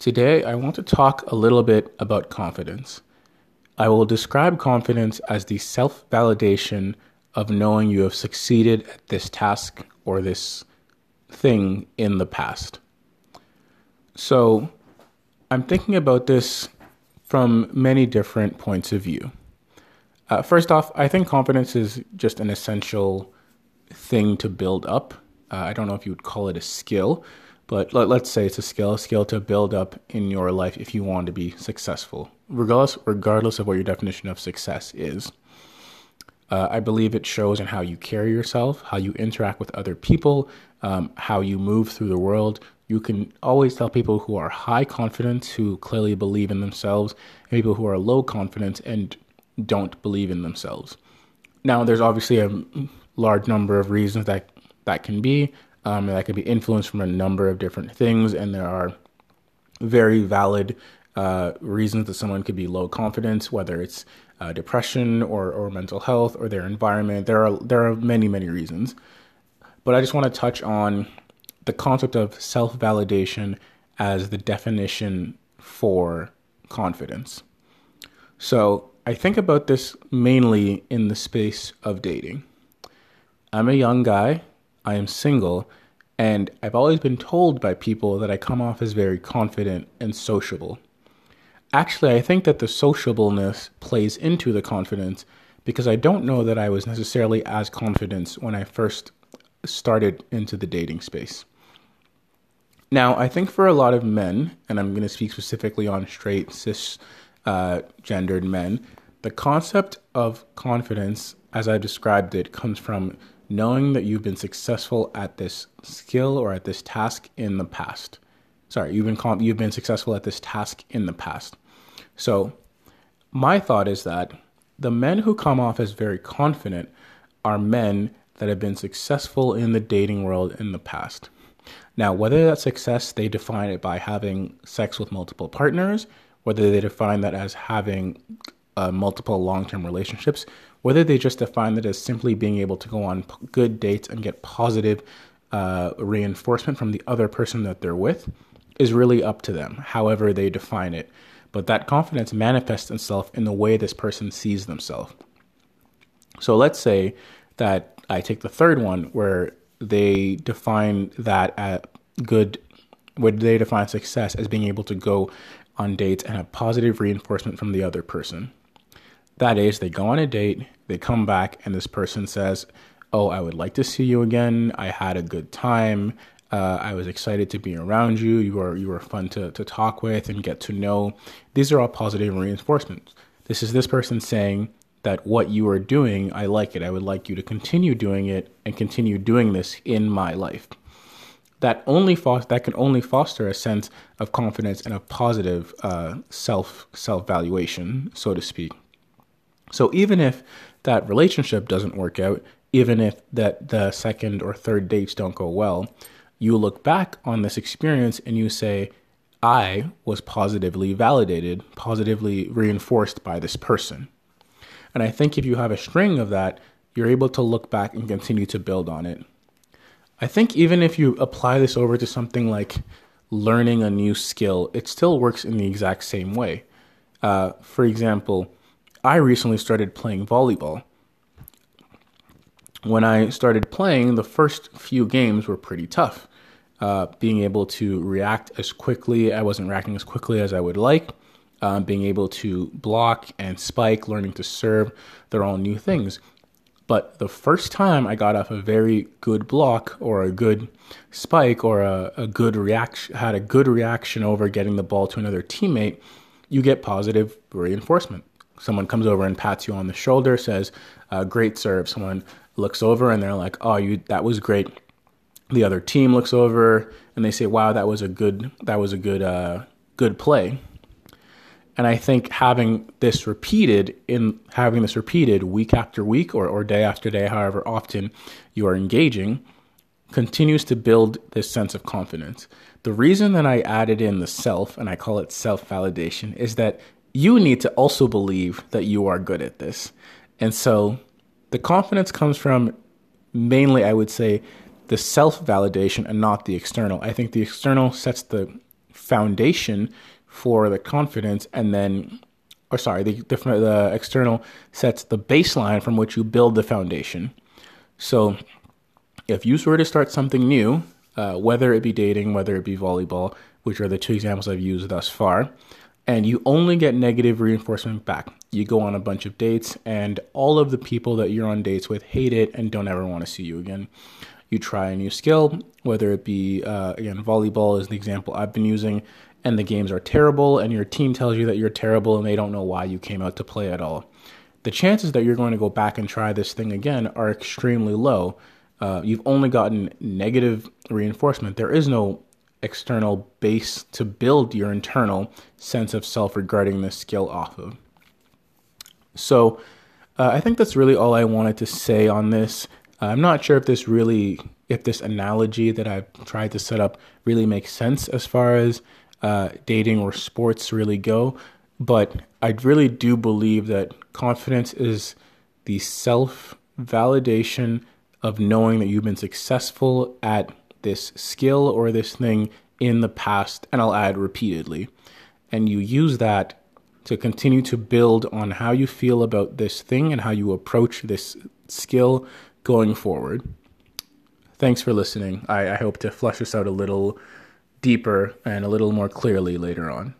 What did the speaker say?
Today, I want to talk a little bit about confidence. I will describe confidence as the self validation of knowing you have succeeded at this task or this thing in the past. So, I'm thinking about this from many different points of view. Uh, first off, I think confidence is just an essential thing to build up. Uh, I don't know if you would call it a skill, but let, us say it's a skill, a skill to build up in your life if you want to be successful, regardless regardless of what your definition of success is. Uh, I believe it shows in how you carry yourself, how you interact with other people, um, how you move through the world. You can always tell people who are high confidence, who clearly believe in themselves, and people who are low confidence and don't believe in themselves. Now, there's obviously a large number of reasons that that can be. Um, that can be influenced from a number of different things, and there are very valid uh, reasons that someone could be low confidence, whether it's uh, depression or, or mental health or their environment. There are there are many many reasons, but I just want to touch on the concept of self validation as the definition for confidence. So I think about this mainly in the space of dating. I'm a young guy I am single, and I've always been told by people that I come off as very confident and sociable. Actually, I think that the sociableness plays into the confidence because I don't know that I was necessarily as confident when I first started into the dating space. Now, I think for a lot of men, and I'm going to speak specifically on straight, cis uh, gendered men, the concept of confidence, as I described it, comes from knowing that you've been successful at this skill or at this task in the past. Sorry, you've been you've been successful at this task in the past. So, my thought is that the men who come off as very confident are men that have been successful in the dating world in the past. Now, whether that success they define it by having sex with multiple partners, whether they define that as having uh, multiple long term relationships, whether they just define it as simply being able to go on good dates and get positive uh, reinforcement from the other person that they're with is really up to them, however they define it. But that confidence manifests itself in the way this person sees themselves. So let's say that I take the third one where they define that at good, where they define success as being able to go on dates and have positive reinforcement from the other person. That is, they go on a date, they come back, and this person says, Oh, I would like to see you again. I had a good time. Uh, I was excited to be around you. You were you were fun to, to talk with and get to know. These are all positive reinforcements. This is this person saying that what you are doing, I like it. I would like you to continue doing it and continue doing this in my life. That only fo- that can only foster a sense of confidence and a positive uh, self self valuation, so to speak. So even if that relationship doesn't work out, even if that the second or third dates don't go well, you look back on this experience and you say, I was positively validated, positively reinforced by this person. And I think if you have a string of that, you're able to look back and continue to build on it. I think even if you apply this over to something like learning a new skill, it still works in the exact same way. Uh, for example, I recently started playing volleyball. When I started playing, the first few games were pretty tough. Uh, being able to react as quickly, I wasn't reacting as quickly as I would like. Um, being able to block and spike, learning to serve, they're all new things. But the first time I got off a very good block or a good spike or a, a good reaction, had a good reaction over getting the ball to another teammate, you get positive reinforcement someone comes over and pats you on the shoulder, says, uh, "Great serve." Someone looks over and they're like, "Oh, you that was great." The other team looks over and they say, "Wow, that was a good that was a good uh, good play." And I think having this repeated in having this repeated week after week or, or day after day, however often you are engaging, continues to build this sense of confidence. The reason that I added in the self, and I call it self validation, is that you need to also believe that you are good at this. And so the confidence comes from mainly, I would say, the self validation and not the external. I think the external sets the foundation for the confidence, and then, or sorry, the, the, the external sets the baseline from which you build the foundation. So if you were to start something new, uh, whether it be dating, whether it be volleyball, which are the two examples I've used thus far, and you only get negative reinforcement back. You go on a bunch of dates, and all of the people that you're on dates with hate it and don't ever want to see you again. You try a new skill, whether it be, uh, again, volleyball is the example I've been using, and the games are terrible, and your team tells you that you're terrible and they don't know why you came out to play at all. The chances that you're going to go back and try this thing again are extremely low. Uh, you've only gotten negative reinforcement. There is no external base to build your internal sense of self regarding this skill off of. So, uh, I think that's really all I wanted to say on this. I'm not sure if this really, if this analogy that I've tried to set up really makes sense as far as uh, dating or sports really go, but I really do believe that confidence is the self validation of knowing that you've been successful at this skill or this thing in the past, and I'll add repeatedly. And you use that to continue to build on how you feel about this thing and how you approach this skill going forward. Thanks for listening. I, I hope to flesh this out a little deeper and a little more clearly later on.